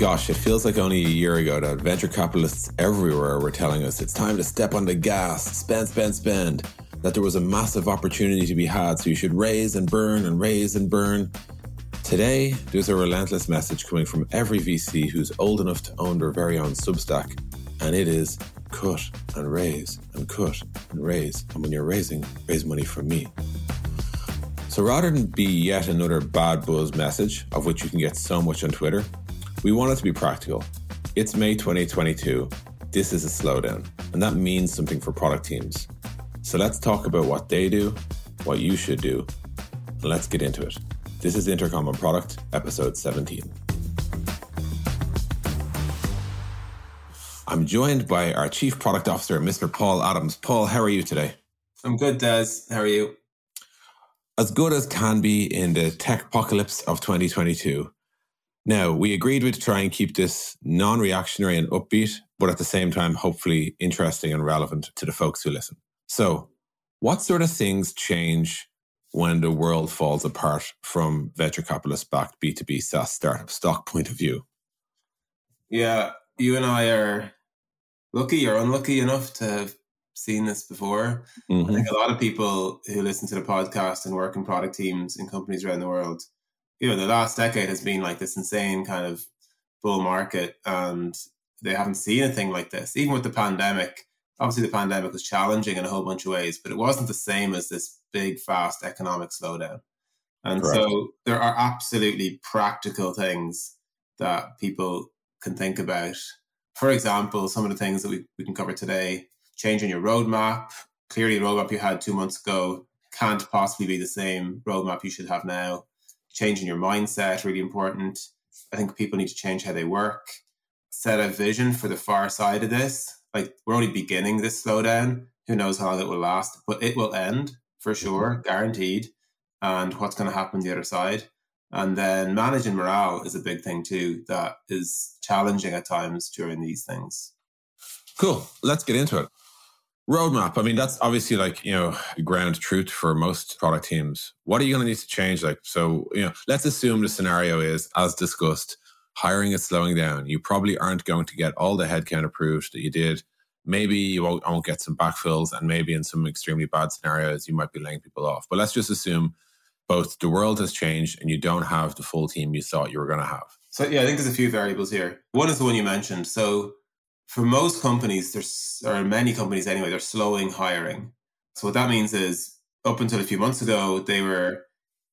Gosh, it feels like only a year ago that venture capitalists everywhere were telling us it's time to step on the gas, spend, spend, spend, that there was a massive opportunity to be had, so you should raise and burn and raise and burn. Today, there's a relentless message coming from every VC who's old enough to own their very own Substack, and it is cut and raise and cut and raise. And when you're raising, raise money from me. So rather than be yet another bad buzz message, of which you can get so much on Twitter, we want it to be practical. It's May 2022. This is a slowdown, and that means something for product teams. So let's talk about what they do, what you should do, and let's get into it. This is Intercom on Product, episode 17. I'm joined by our Chief Product Officer, Mr. Paul Adams. Paul, how are you today? I'm good, Des. How are you? As good as can be in the tech apocalypse of 2022. Now, we agreed with try and keep this non reactionary and upbeat, but at the same time, hopefully interesting and relevant to the folks who listen. So, what sort of things change when the world falls apart from venture capitalist backed B2B SaaS startup stock point of view? Yeah, you and I are lucky or unlucky enough to have seen this before. Mm-hmm. I think a lot of people who listen to the podcast and work in product teams in companies around the world you know the last decade has been like this insane kind of bull market and they haven't seen anything like this. Even with the pandemic obviously the pandemic was challenging in a whole bunch of ways but it wasn't the same as this big fast economic slowdown. And Correct. so there are absolutely practical things that people can think about. For example some of the things that we, we can cover today changing your roadmap. Clearly the roadmap you had two months ago can't possibly be the same roadmap you should have now changing your mindset really important. I think people need to change how they work, set a vision for the far side of this. Like we're only beginning this slowdown. Who knows how long it will last, but it will end for mm-hmm. sure, guaranteed. And what's going to happen the other side. And then managing morale is a big thing too, that is challenging at times during these things. Cool. Let's get into it. Roadmap. I mean, that's obviously like, you know, ground truth for most product teams. What are you going to need to change? Like, so, you know, let's assume the scenario is, as discussed, hiring is slowing down. You probably aren't going to get all the headcount approved that you did. Maybe you won't, won't get some backfills, and maybe in some extremely bad scenarios, you might be laying people off. But let's just assume both the world has changed and you don't have the full team you thought you were going to have. So, yeah, I think there's a few variables here. One is the one you mentioned. So, for most companies, there's or many companies anyway, they're slowing hiring. So what that means is up until a few months ago, they were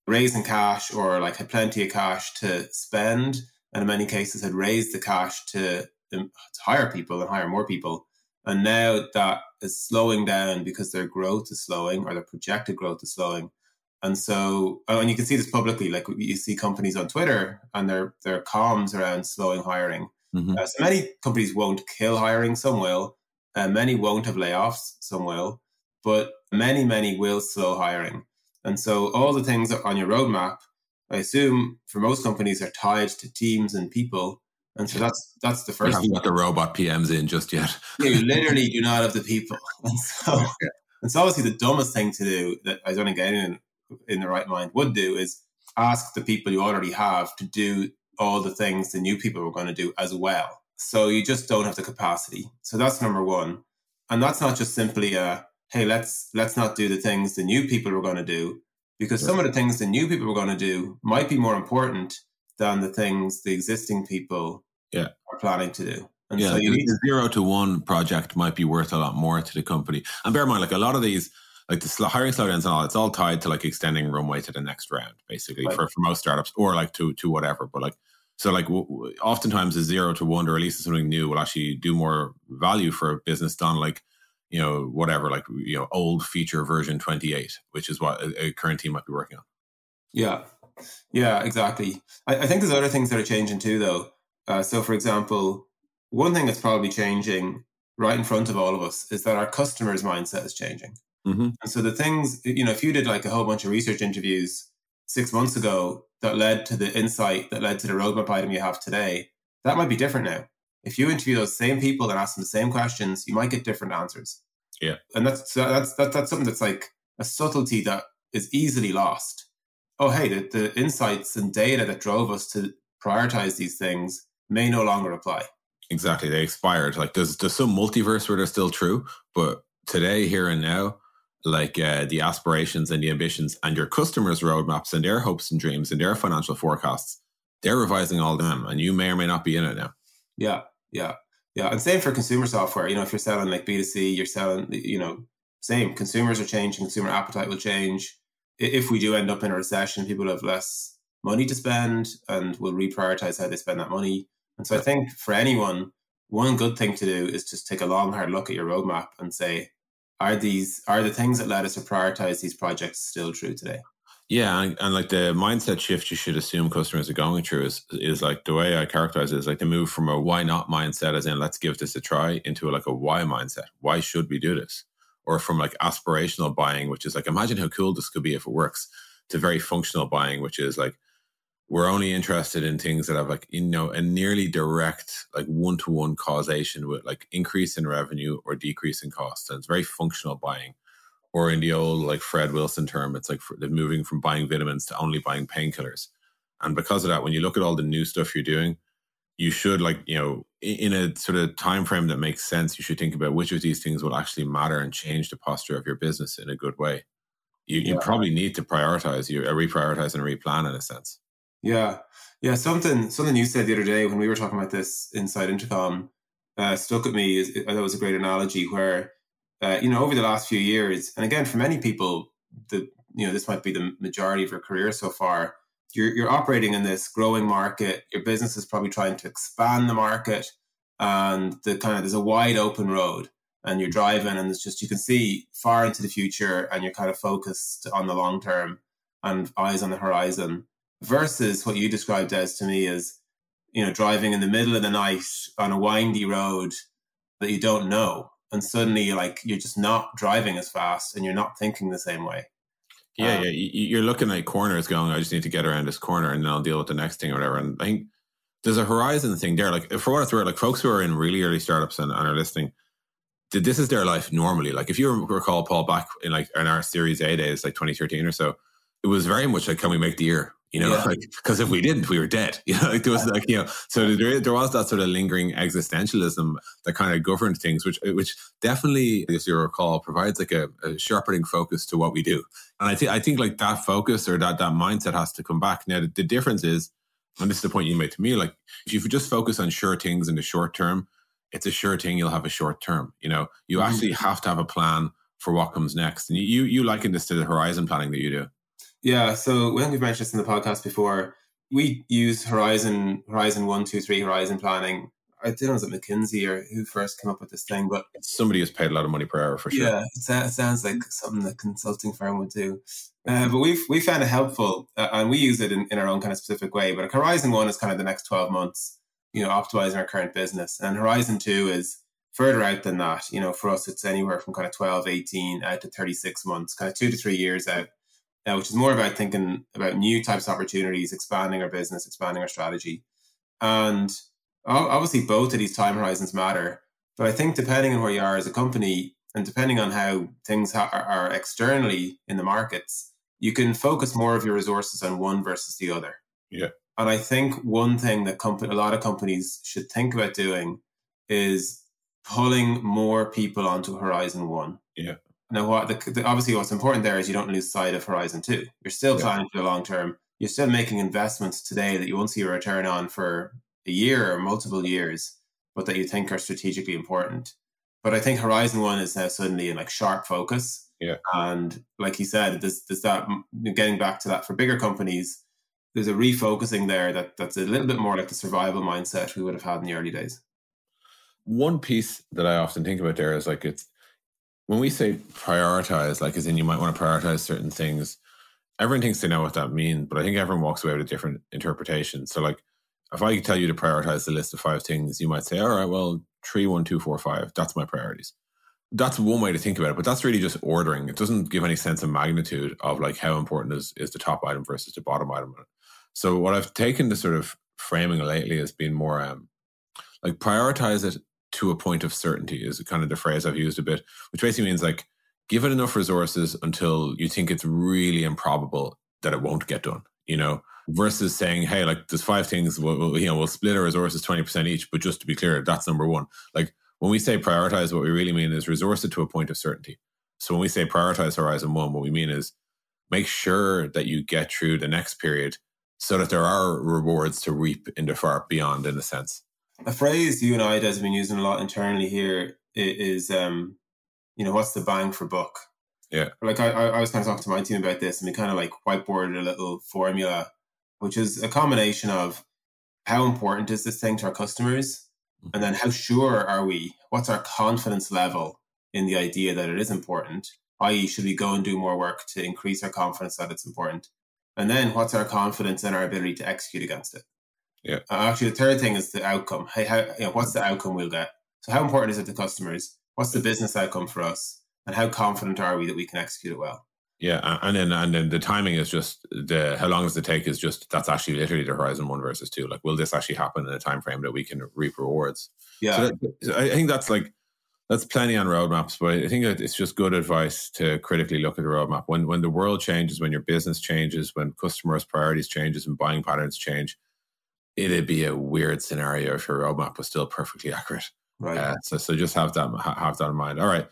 raising cash or like had plenty of cash to spend, and in many cases had raised the cash to, um, to hire people and hire more people. And now that is slowing down because their growth is slowing or their projected growth is slowing. And so, uh, and you can see this publicly, like you see companies on Twitter and their their comms around slowing hiring. Mm-hmm. Uh, so many companies won't kill hiring, some will. Uh, many won't have layoffs, some will. But many, many will slow hiring. And so all the things on your roadmap, I assume for most companies are tied to teams and people. And so that's that's the first. You haven't got the robot PMs in just yet. you literally do not have the people. And so it's obviously the dumbest thing to do that I don't think anyone in the right mind would do is ask the people you already have to do all the things the new people were going to do as well. So you just don't have the capacity. So that's number one. And that's not just simply a, hey, let's let's not do the things the new people were going to do, because right. some of the things the new people were going to do might be more important than the things the existing people yeah. are planning to do. And yeah, so you need the zero to one project might be worth a lot more to the company. And bear in mind, like a lot of these, like the hiring slowdowns and all, it's all tied to like extending runway to the next round, basically right. for, for most startups or like to to whatever. But like so, like, w- oftentimes a zero to one to release something new will actually do more value for a business done like, you know, whatever, like, you know, old feature version 28, which is what a, a current team might be working on. Yeah. Yeah, exactly. I, I, think there's other things that are changing too, though. Uh, so, for example, one thing that's probably changing right in front of all of us is that our customers' mindset is changing. Mm-hmm. And so the things, you know, if you did like a whole bunch of research interviews six months ago that led to the insight that led to the roadmap item you have today, that might be different now. If you interview those same people and ask them the same questions, you might get different answers. Yeah, and that's that's that's, that's something that's like a subtlety that is easily lost. Oh, hey, the, the insights and data that drove us to prioritize these things may no longer apply. Exactly, they expired. Like there's there's some multiverse where they're still true, but today, here and now, like uh, the aspirations and the ambitions and your customers' roadmaps and their hopes and dreams and their financial forecasts, they're revising all of them, and you may or may not be in it now. Yeah, yeah, yeah. And same for consumer software. You know, if you're selling like B two C, you're selling. You know, same. Consumers are changing. Consumer appetite will change. If we do end up in a recession, people have less money to spend and will reprioritize how they spend that money. And so I think for anyone, one good thing to do is just take a long, hard look at your roadmap and say, are these are the things that led us to prioritize these projects still true today? Yeah, and, and, like the mindset shift you should assume customers are going through is is like the way I characterize it is like the move from a why not mindset as in let's give this a try into like a why mindset. Why should we do this? Or from like aspirational buying, which is like imagine how cool this could be if it works, to very functional buying, which is like we're only interested in things that have like you know a nearly direct like one to one causation with like increase in revenue or decrease in cost, and it's very functional buying. Or in the old like Fred Wilson term, it's like moving from buying vitamins to only buying painkillers. And because of that, when you look at all the new stuff you're doing, you should like you know in a sort of time frame that makes sense. You should think about which of these things will actually matter and change the posture of your business in a good way. You, yeah. you probably need to prioritize, you uh, reprioritize and replan in a sense. Yeah, yeah. Something something you said the other day when we were talking about this inside Intercom uh, stuck with me. Is, thought was a great analogy where uh, you know over the last few years, and again for many people, the you know this might be the majority of your career so far. You're you're operating in this growing market. Your business is probably trying to expand the market, and the kind of there's a wide open road and you're driving and it's just you can see far into the future and you're kind of focused on the long term and eyes on the horizon versus what you described as to me as you know driving in the middle of the night on a windy road that you don't know and suddenly like you're just not driving as fast and you're not thinking the same way. Yeah um, yeah you're looking at corners going i just need to get around this corner and then i'll deal with the next thing or whatever and i think there's a horizon thing there like for what it's worth like folks who are in really early startups and, and are listening this is their life normally like if you recall paul back in like in our series a days like 2013 or so it was very much like can we make the year you know, yeah. like because if we didn't, we were dead. You know, like there was like you know, so there, there was that sort of lingering existentialism that kind of governed things, which which definitely, as you recall, provides like a, a sharpening focus to what we do. And I think I think like that focus or that that mindset has to come back. Now the, the difference is, and this is the point you made to me, like if you just focus on sure things in the short term, it's a sure thing you'll have a short term. You know, you mm-hmm. actually have to have a plan for what comes next, and you you liken this to the horizon planning that you do. Yeah, so when we've mentioned this in the podcast before, we use Horizon Horizon one, two, three Horizon planning. I don't know was it McKinsey or who first came up with this thing, but somebody has paid a lot of money per hour for sure. Yeah, it, sounds like something the consulting firm would do. Uh, but we've we found it helpful, uh, and we use it in, in our own kind of specific way. But Horizon one is kind of the next twelve months, you know, optimizing our current business, and Horizon two is further out than that. You know, for us, it's anywhere from kind of 12, 18 out to 36 months, kind of two to three years out uh, which is more about thinking about new types of opportunities, expanding our business, expanding our strategy. And obviously, both of these time horizons matter. But I think depending on where you are as a company and depending on how things ha- are externally in the markets, you can focus more of your resources on one versus the other. Yeah. And I think one thing that a lot of companies should think about doing is pulling more people onto Horizon One. Yeah. Now, what the, the, obviously what's important there is you don't lose sight of Horizon Two. You're still yeah. planning for the long term. You're still making investments today that you won't see a return on for a year or multiple years, but that you think are strategically important. But I think Horizon One is now suddenly in like sharp focus. Yeah. And like you said, there's, there's that mm, getting back to that for bigger companies. There's a refocusing there that that's a little bit more like the survival mindset we would have had in the early days. One piece that I often think about there is like it's when we say prioritize, like as in you might want to prioritize certain things, everyone thinks they know what that means, but I think everyone walks away with a different interpretation. So like if I tell you to prioritize the list of five things, you might say, all right, well, three, one, two, four, five, that's my priorities. That's one way to think about it, but that's really just ordering. It doesn't give any sense of magnitude of like how important is, is the top item versus the bottom item. So what I've taken to sort of framing lately has been more um, like prioritize it to a point of certainty is kind of the phrase I've used a bit, which basically means like give it enough resources until you think it's really improbable that it won't get done. You know, versus saying, hey, like there's five things, we'll, you know, we'll split our resources 20% each, but just to be clear, that's number one. Like when we say prioritize, what we really mean is resource it to a point of certainty. So when we say prioritize Horizon One, what we mean is make sure that you get through the next period so that there are rewards to reap in the far beyond, in a sense. A phrase you and I have been using a lot internally here is, um, you know, what's the bang for buck? Yeah. Like I, I was kind of talking to my team about this and we kind of like whiteboarded a little formula, which is a combination of how important is this thing to our customers? Mm-hmm. And then how sure are we? What's our confidence level in the idea that it is important? i.e., should we go and do more work to increase our confidence that it's important? And then what's our confidence in our ability to execute against it? Yeah. Uh, actually, the third thing is the outcome. Hey, how, you know, what's the outcome we'll get? So, how important is it to customers? What's the business outcome for us? And how confident are we that we can execute it well? Yeah, and then and then the timing is just the how long does it take is just that's actually literally the horizon one versus two. Like, will this actually happen in a time frame that we can reap rewards? Yeah, so that, I think that's like that's plenty on roadmaps, but I think it's just good advice to critically look at the roadmap. When when the world changes, when your business changes, when customers' priorities changes and buying patterns change, it'd be a weird scenario if your roadmap was still perfectly accurate. Right. Uh, so so just have that have that in mind. All right.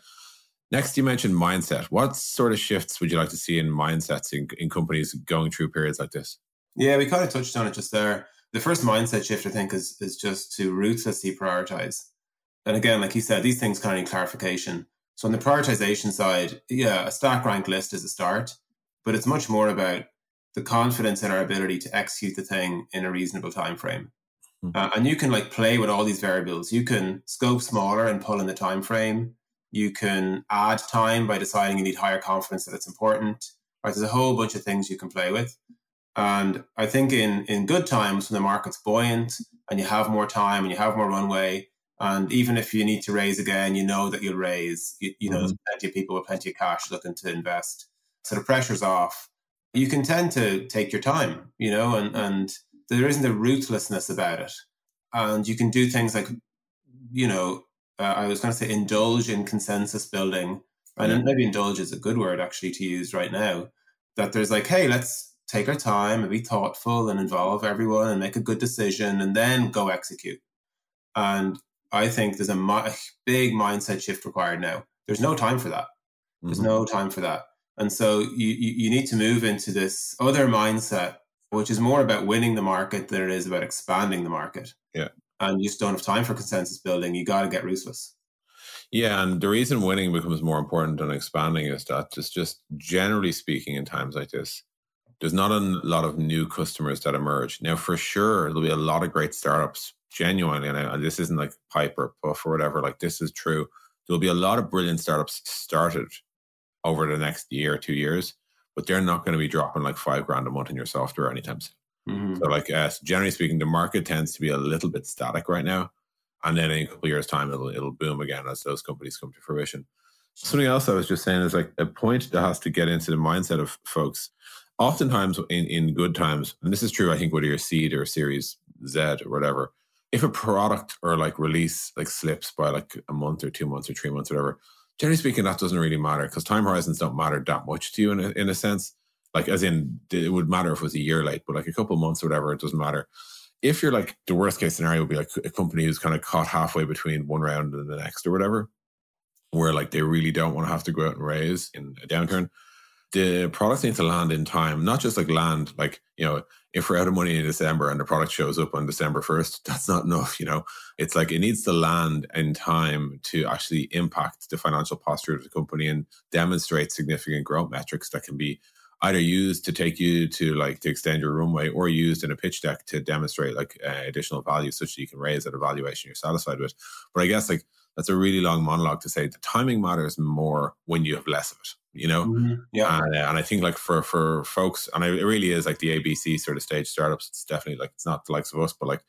Next, you mentioned mindset. What sort of shifts would you like to see in mindsets in, in companies going through periods like this? Yeah, we kind of touched on it just there. The first mindset shift, I think, is is just to ruthlessly prioritize and again, like you said, these things kind of need clarification. So on the prioritization side, yeah, a stack rank list is a start, but it's much more about the confidence in our ability to execute the thing in a reasonable time frame. Mm-hmm. Uh, and you can like play with all these variables. You can scope smaller and pull in the time frame. You can add time by deciding you need higher confidence that it's important. Right? There's a whole bunch of things you can play with. And I think in in good times when the market's buoyant and you have more time and you have more runway, and even if you need to raise again, you know that you'll raise. You, you know, mm-hmm. there's plenty of people with plenty of cash looking to invest. So the pressure's off. You can tend to take your time, you know, and, and there isn't a ruthlessness about it. And you can do things like, you know, uh, I was going to say indulge in consensus building. And mm-hmm. maybe indulge is a good word actually to use right now. That there's like, hey, let's take our time and be thoughtful and involve everyone and make a good decision and then go execute. And I think there's a mi- big mindset shift required now. There's no time for that. There's mm-hmm. no time for that. And so you, you, you need to move into this other mindset, which is more about winning the market than it is about expanding the market. Yeah. And you just don't have time for consensus building. You got to get ruthless. Yeah, and the reason winning becomes more important than expanding is that just just generally speaking, in times like this, there's not a lot of new customers that emerge. Now, for sure, there'll be a lot of great startups genuinely, and, I, this isn't like pipe or puff or whatever. Like this is true. There'll be a lot of brilliant startups started over the next year or two years, but they're not going to be dropping like five grand a month in your software anytime soon. Mm-hmm. So, like, uh, generally speaking, the market tends to be a little bit static right now, and then in a couple years' time, it'll it'll boom again as those companies come to fruition. Something else I was just saying is like a point that has to get into the mindset of folks. Oftentimes, in in good times, and this is true, I think, whether you're seed or Series Z or whatever, if a product or like release like slips by like a month or two months or three months, whatever, generally speaking, that doesn't really matter because time horizons don't matter that much to you in a, in a sense. Like, as in, it would matter if it was a year late, but like a couple months or whatever, it doesn't matter. If you're like the worst case scenario would be like a company who's kind of caught halfway between one round and the next or whatever, where like they really don't want to have to go out and raise in a downturn the products need to land in time, not just like land, like, you know, if we're out of money in December and the product shows up on December 1st, that's not enough, you know. It's like it needs to land in time to actually impact the financial posture of the company and demonstrate significant growth metrics that can be either used to take you to like to extend your runway or used in a pitch deck to demonstrate like uh, additional value such that you can raise at a valuation you're satisfied with. But I guess like that's a really long monologue to say the timing matters more when you have less of it you know mm-hmm. yeah and, uh, and, i think like for for folks and it really is like the abc sort of stage startups it's definitely like it's not the likes of us but like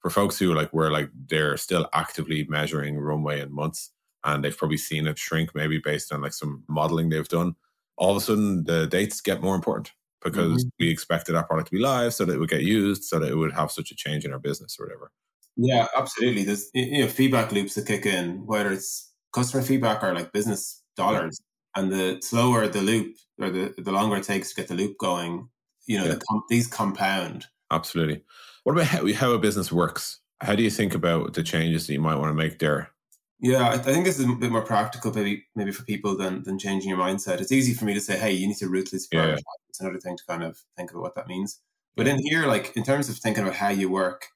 for folks who like were like they're still actively measuring runway in months and they've probably seen it shrink maybe based on like some modeling they've done all of a sudden the dates get more important because mm-hmm. we expected our product to be live so that it would get used so that it would have such a change in our business or whatever yeah absolutely there's you know feedback loops that kick in whether it's customer feedback or like business dollars and the slower the loop or the, the longer it takes to get the loop going you know, yeah. the com- these compound. Absolutely. What about how, how a business works? How do you think about the changes that you might want to make there? Yeah, I, think this is a bit more practical, maybe maybe for people than than changing your mindset. It's easy for me to say, "Hey, you need to ruthlessly prioritize." Yeah. It's another thing to kind of think about what that means. But in here, like in terms of thinking about how you work,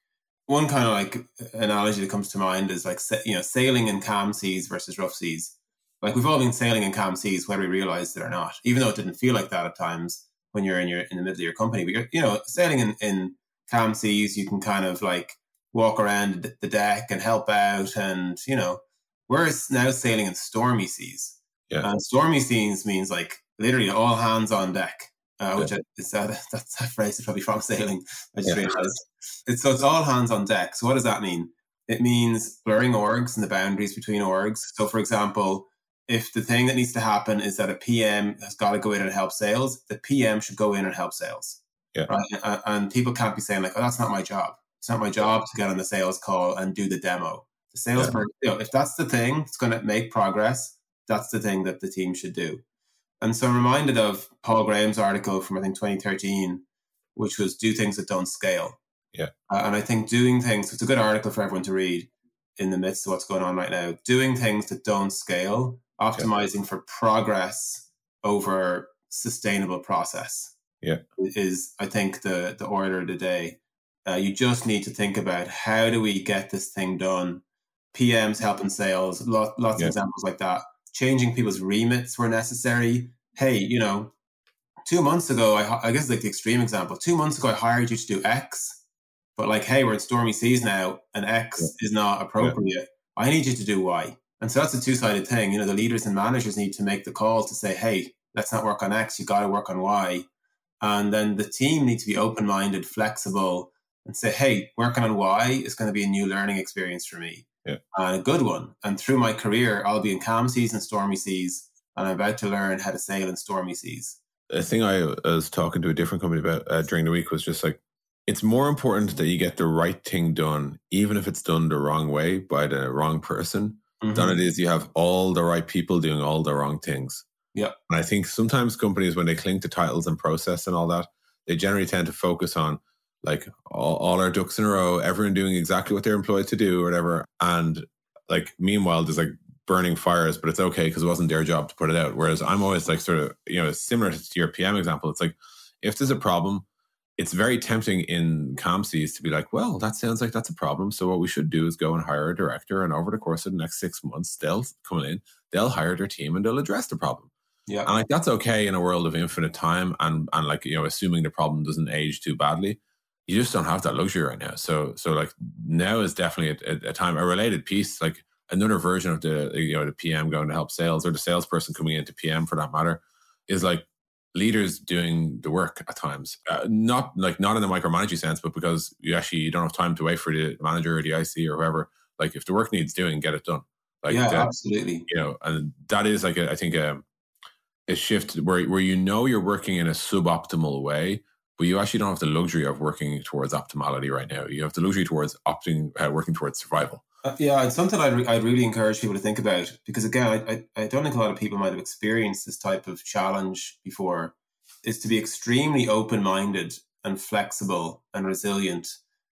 one kind of like analogy that comes to mind is like you know sailing in calm seas versus rough seas. Like we've all been sailing in calm seas, whether we realize it or not, even though it didn't feel like that at times when you're in your in the middle of your company. But you're, you know, sailing in, in calm seas, you can kind of like walk around the deck and help out, and you know, we're now sailing in stormy seas. Yeah. And stormy seas means like literally all hands on deck. Uh, which yeah. is that that's a phrase is probably from sailing. I just yeah. realized it's so it's all hands on deck. So what does that mean? It means blurring orgs and the boundaries between orgs. So for example, if the thing that needs to happen is that a PM has got to go in and help sales, the PM should go in and help sales. Yeah. Right? And people can't be saying like, "Oh, that's not my job. It's not my job to get on the sales call and do the demo." The salesperson, yeah. you know, if that's the thing that's going to make progress, that's the thing that the team should do. And so I'm reminded of Paul Graham's article from I think 2013, which was "Do things that don't scale." Yeah. Uh, and I think doing things. It's a good article for everyone to read in the midst of what's going on right now. Doing things that don't scale optimizing yeah. for progress over sustainable process. Yeah, is I think the the order of the day. Uh, you just need to think about how do we get this thing done. PMs helping sales, lot, lots yeah. of examples like that. Changing people's remits were necessary. Hey, you know, two months ago, I, I guess like the extreme example. Two months ago, I hired you to do X, but like, hey, we're in stormy seas now, and X yeah. is not appropriate. Yeah. I need you to do Y. And so that's a two sided thing. You know, the leaders and managers need to make the call to say, hey, let's not work on X, you got to work on Y. And then the team needs to be open minded, flexible, and say, hey, working on Y is going to be a new learning experience for me. Yeah. And a good one. And through my career, I'll be in calm seas and stormy seas, and I'm about to learn how to sail in stormy seas. The thing I was talking to a different company about uh, during the week was just like, it's more important that you get the right thing done, even if it's done the wrong way by the wrong person, mm-hmm. than it is you have all the right people doing all the wrong things. Yeah. And I think sometimes companies, when they cling to titles and process and all that, they generally tend to focus on like all, all our ducks in a row, everyone doing exactly what they're employed to do or whatever. And like, meanwhile, there's like burning fires, but it's okay because it wasn't their job to put it out. Whereas I'm always like, sort of, you know, similar to your PM example, it's like, if there's a problem, it's very tempting in calm seas to be like, well, that sounds like that's a problem. So what we should do is go and hire a director, and over the course of the next six months, they'll come in, they'll hire their team, and they'll address the problem. Yeah, and like that's okay in a world of infinite time, and and like you know, assuming the problem doesn't age too badly, you just don't have that luxury right now. So so like now is definitely a, a time a related piece, like another version of the you know the PM going to help sales or the salesperson coming into PM for that matter, is like leaders doing the work at times. Uh, not like not in the micromanaging sense, but because you actually you don't have time to wait for the manager or the IC or whoever. Like if the work needs doing, get it done. Like yeah, absolutely. You know, and that is like a, I think a, a shift where where you know you're working in a suboptimal way, but you actually don't have the luxury of working towards optimality right now. You have the luxury towards opting uh, working towards survival. Uh, yeah, it's something I'd, re- I'd really encourage people to think about because again, I, I, I don't think a lot of people might have experienced this type of challenge before. Is to be extremely open minded and flexible and resilient.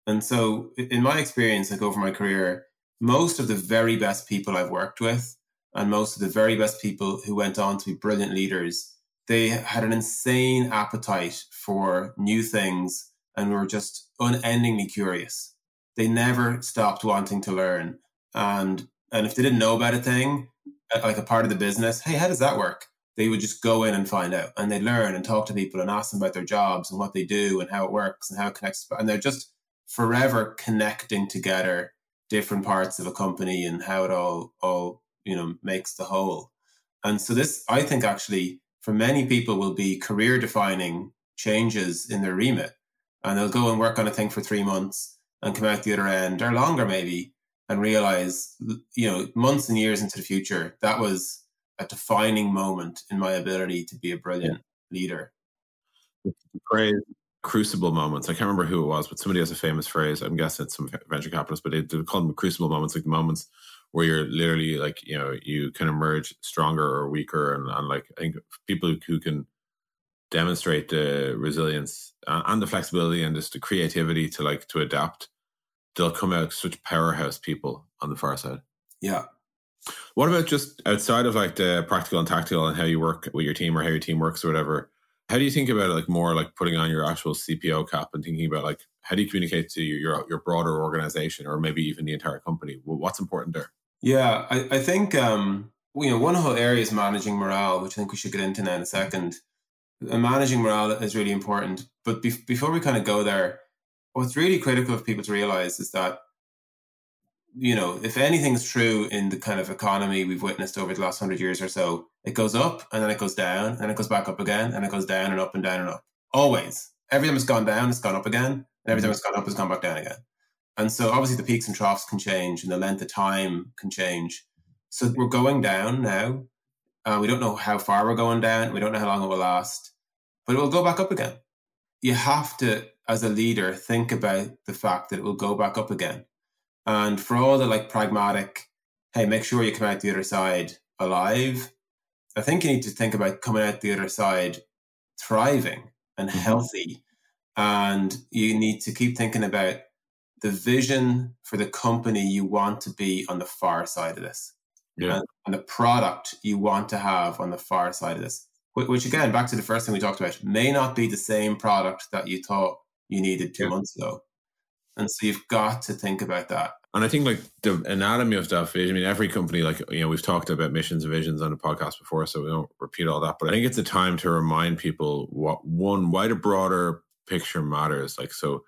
And so, in my experience, like over my career, most of the very best people I've worked with, and most of the very best people who went on to be brilliant leaders, they had an insane appetite for new things and were just unendingly curious they never stopped wanting to learn. And and if they didn't know about a thing, uh, like a part of the business, hey, how does that work? They would just go in and find out, and they'd learn and talk to people and ask them about their jobs and what they do and how it works and how it connects. And they're just forever connecting together different parts of a company and how it all all you know makes the whole. And so this, I think, actually for many people will be career defining changes in their remit, and they'll go and work on a thing for three months and come out the other end or longer maybe and realize you know months and years into the future that was a defining moment in my ability to be a brilliant leader. Phrase crucible moments. I can't remember who it was but somebody has a famous phrase. I'm guessing it's some venture capitalist but they, they call them crucible moments like moments where you're literally like you know you can emerge stronger or weaker and, and like i think people who can demonstrate the resilience uh, and the flexibility and just the creativity to like to adapt, they'll come out such powerhouse people on the far side. Yeah. What about just outside of like the practical and tactical and how you work with your team or how your team works or whatever? How do you think about it like more like putting on your actual CPO cap and thinking about like how do you communicate to your, your broader organization or maybe even the entire company? What's important there? Yeah, I, I think um, you know one whole area is managing morale, which I think we should get into now in a second. And managing morale is really important, but be- before we kind of go there, what's really critical for people to realize is that you know, if anything's true in the kind of economy we've witnessed over the last hundred years or so, it goes up and then it goes down and it goes back up again and it goes down and up and down and up. Always. Every time it's gone down, it's gone up again. And every time mm-hmm. it's gone up, it's gone back down again. And so obviously the peaks and troughs can change and the length of time can change. So we're going down now. Uh, we don't know how far we're going down. We don't know how long it will last, but it will go back up again. You have to, as a leader, think about the fact that it will go back up again and for all the like pragmatic, hey, make sure you come out the other side alive. I think you need to think about coming out the other side thriving and mm-hmm. healthy. And you need to keep thinking about the vision for the company you want to be on the far side of this. Yeah. And, and the product you want to have on the far side of this. Which again, back to the first thing we talked about, may not be the same product that you thought you needed two yeah. months ago. And so you've got to think about that. And I think like the anatomy of that vision, I mean, every company, like, you know, we've talked about missions and visions on the podcast before, so we don't repeat all that. But I think it's a time to remind people what one, why the broader picture matters. Like, so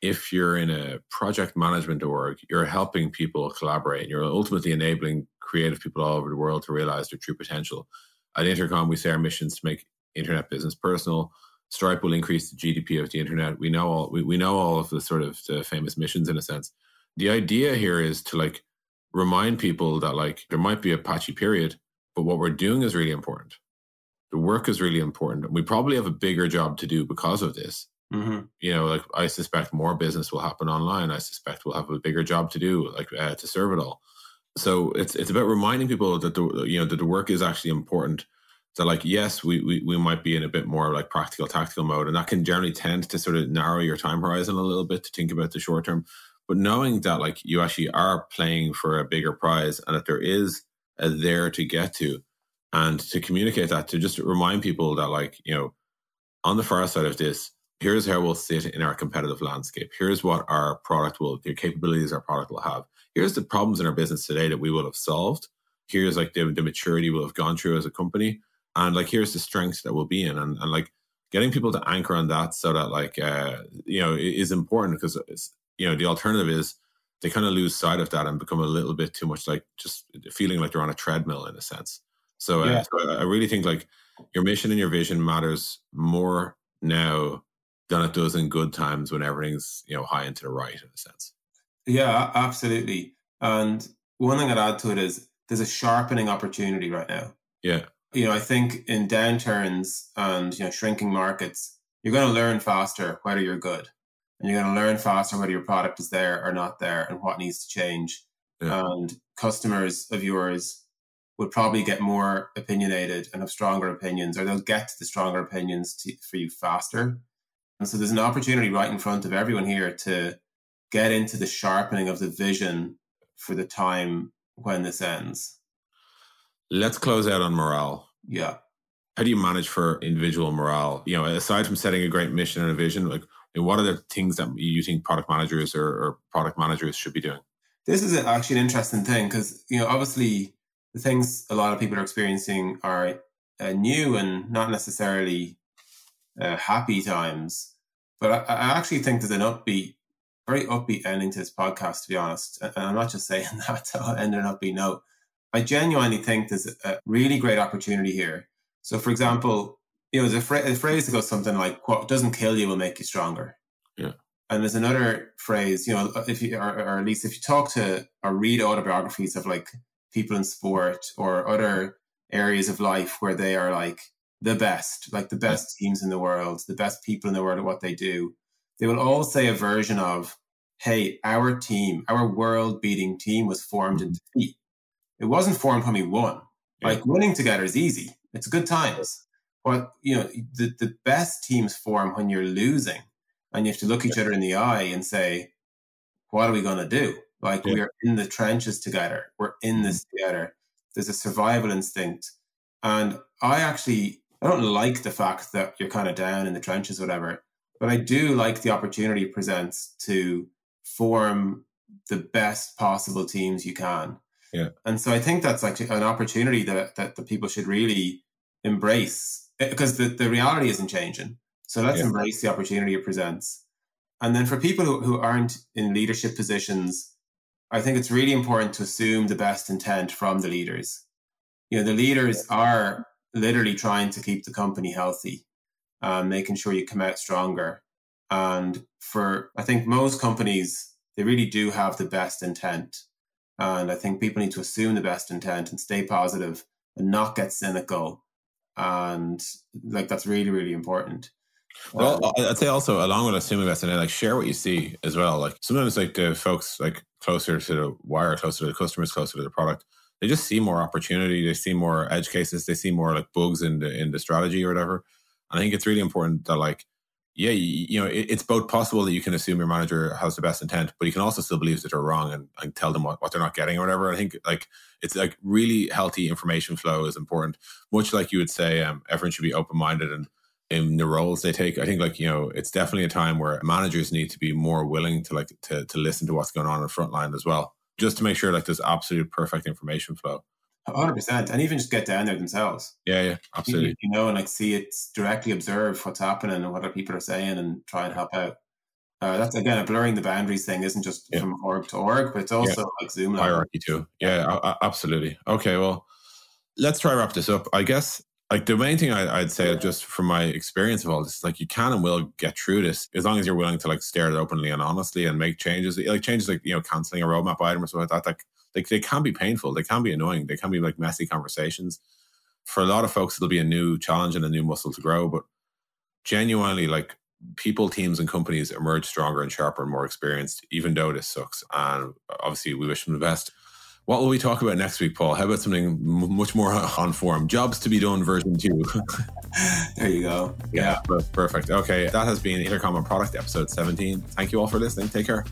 if you're in a project management org, you're helping people collaborate. and You're ultimately enabling creative people all over the world to realize their true potential. At Intercom, we say our mission is to make internet business personal Stripe will increase the GDP of the internet. We know all we, we know all of the sort of the famous missions in a sense. The idea here is to like remind people that like there might be a patchy period, but what we're doing is really important. The work is really important. And we probably have a bigger job to do because of this. Mm-hmm. You know, like I suspect more business will happen online. I suspect we'll have a bigger job to do, like uh, to serve it all. So it's it's about reminding people that the you know that the work is actually important so like, yes, we, we, we might be in a bit more like practical tactical mode, and that can generally tend to sort of narrow your time horizon a little bit to think about the short term. But knowing that like you actually are playing for a bigger prize and that there is a there to get to, and to communicate that to just remind people that like you know, on the far side of this, here's how we'll sit in our competitive landscape. Here's what our product will, the capabilities our product will have. Here's the problems in our business today that we will have solved. Here's like the, the maturity we'll have gone through as a company and like here's the strengths that we'll be in and, and like getting people to anchor on that so that like uh you know is important because you know the alternative is they kind of lose sight of that and become a little bit too much like just feeling like they're on a treadmill in a sense so, uh, yeah. so i really think like your mission and your vision matters more now than it does in good times when everything's you know high into the right in a sense yeah absolutely and one thing i'd add to it is there's a sharpening opportunity right now yeah you know, I think in downturns and you know shrinking markets, you're going to learn faster whether you're good, and you're going to learn faster whether your product is there or not there, and what needs to change. Yeah. And customers of yours would probably get more opinionated and have stronger opinions, or they'll get the stronger opinions to, for you faster. And so there's an opportunity right in front of everyone here to get into the sharpening of the vision for the time when this ends. Let's close out on morale. Yeah. How do you manage for individual morale? You know, aside from setting a great mission and a vision, like what are the things that you think product managers or, or product managers should be doing? This is actually an interesting thing because you know, obviously, the things a lot of people are experiencing are uh, new and not necessarily uh, happy times. But I, I, actually think there's an upbeat, very upbeat ending to this podcast. To be honest, and I'm not just saying that to end an upbeat note. I genuinely think there's a really great opportunity here. So, for example, you know, there's a, fra- a phrase that goes something like, "What doesn't kill you will make you stronger." Yeah. And there's another phrase, you know, if you or, or at least if you talk to or read autobiographies of like people in sport or other areas of life where they are like the best, like the best teams in the world, the best people in the world at what they do, they will all say a version of, "Hey, our team, our world-beating team, was formed in mm-hmm. defeat." It wasn't formed when we won. Yeah. Like winning together is easy. It's good times. but you know, the, the best teams form when you're losing and you have to look each other in the eye and say, what are we going to do? Like yeah. we are in the trenches together. We're in mm-hmm. this together. There's a survival instinct. And I actually, I don't like the fact that you're kind of down in the trenches, whatever, but I do like the opportunity it presents to form the best possible teams you can. Yeah. And so I think that's like an opportunity that, that the people should really embrace eh, because the, the reality isn't changing. So let's yeah. embrace the opportunity it presents. And then for people who, who aren't in leadership positions, I think it's really important to assume the best intent from the leaders. You know, the leaders are literally trying to keep the company healthy, um, making sure you come out stronger. And for, I think most companies, they really do have the best intent. And I think people need to assume the best intent and stay positive and not get cynical. And like, that's really, really important. Well, um, I'd say also along with assuming best intent, like share what you see as well. Like sometimes like the folks like closer to the wire, closer to the customers, closer to the product, they just see more opportunity. They see more edge cases. They see more like bugs in the in the strategy or whatever. And I think it's really important that like, yeah, you, you know, it, it's both possible that you can assume your manager has the best intent, but you can also still believe that they're wrong and, and tell them what, what they're not getting or whatever. I think like it's like really healthy information flow is important. Much like you would say, um, everyone should be open minded and in the roles they take. I think like, you know, it's definitely a time where managers need to be more willing to like to to listen to what's going on in the front line as well. Just to make sure like there's absolute perfect information flow. hundred percent. And even just get down there themselves. Yeah, yeah, absolutely. You, you know, and like see it directly observe what's happening and what other people are saying and try and help out. Uh, that's again a blurring the boundaries thing isn't just yeah. from org to org, but it's also yeah. like Zoom hierarchy too. Yeah, absolutely. Okay, well, let's try wrap this up. I guess like the main thing I, would say, just from my experience of all this, like you can and will get through this as long as you're willing to like stare at it openly and honestly and make changes. Like changes, like you know, canceling a roadmap item or something like that. Like they can be painful, they can be annoying, they can be like messy conversations. For a lot of folks, it'll be a new challenge and a new muscle to grow. But genuinely, like people, teams, and companies emerge stronger and sharper and more experienced, even though this sucks. And obviously, we wish them the best. What will we talk about next week, Paul? How about something much more on form? Jobs to be done version two. there you go. Yeah. yeah, perfect. Okay, that has been Intercom on Product episode 17. Thank you all for listening. Take care.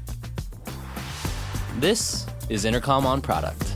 This is Intercom on Product.